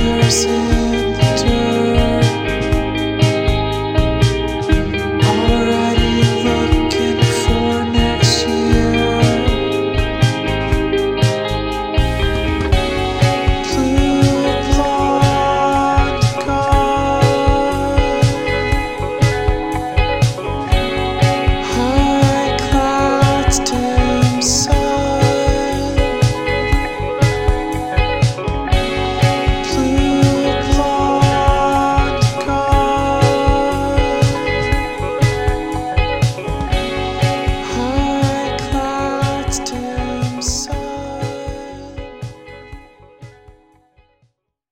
years.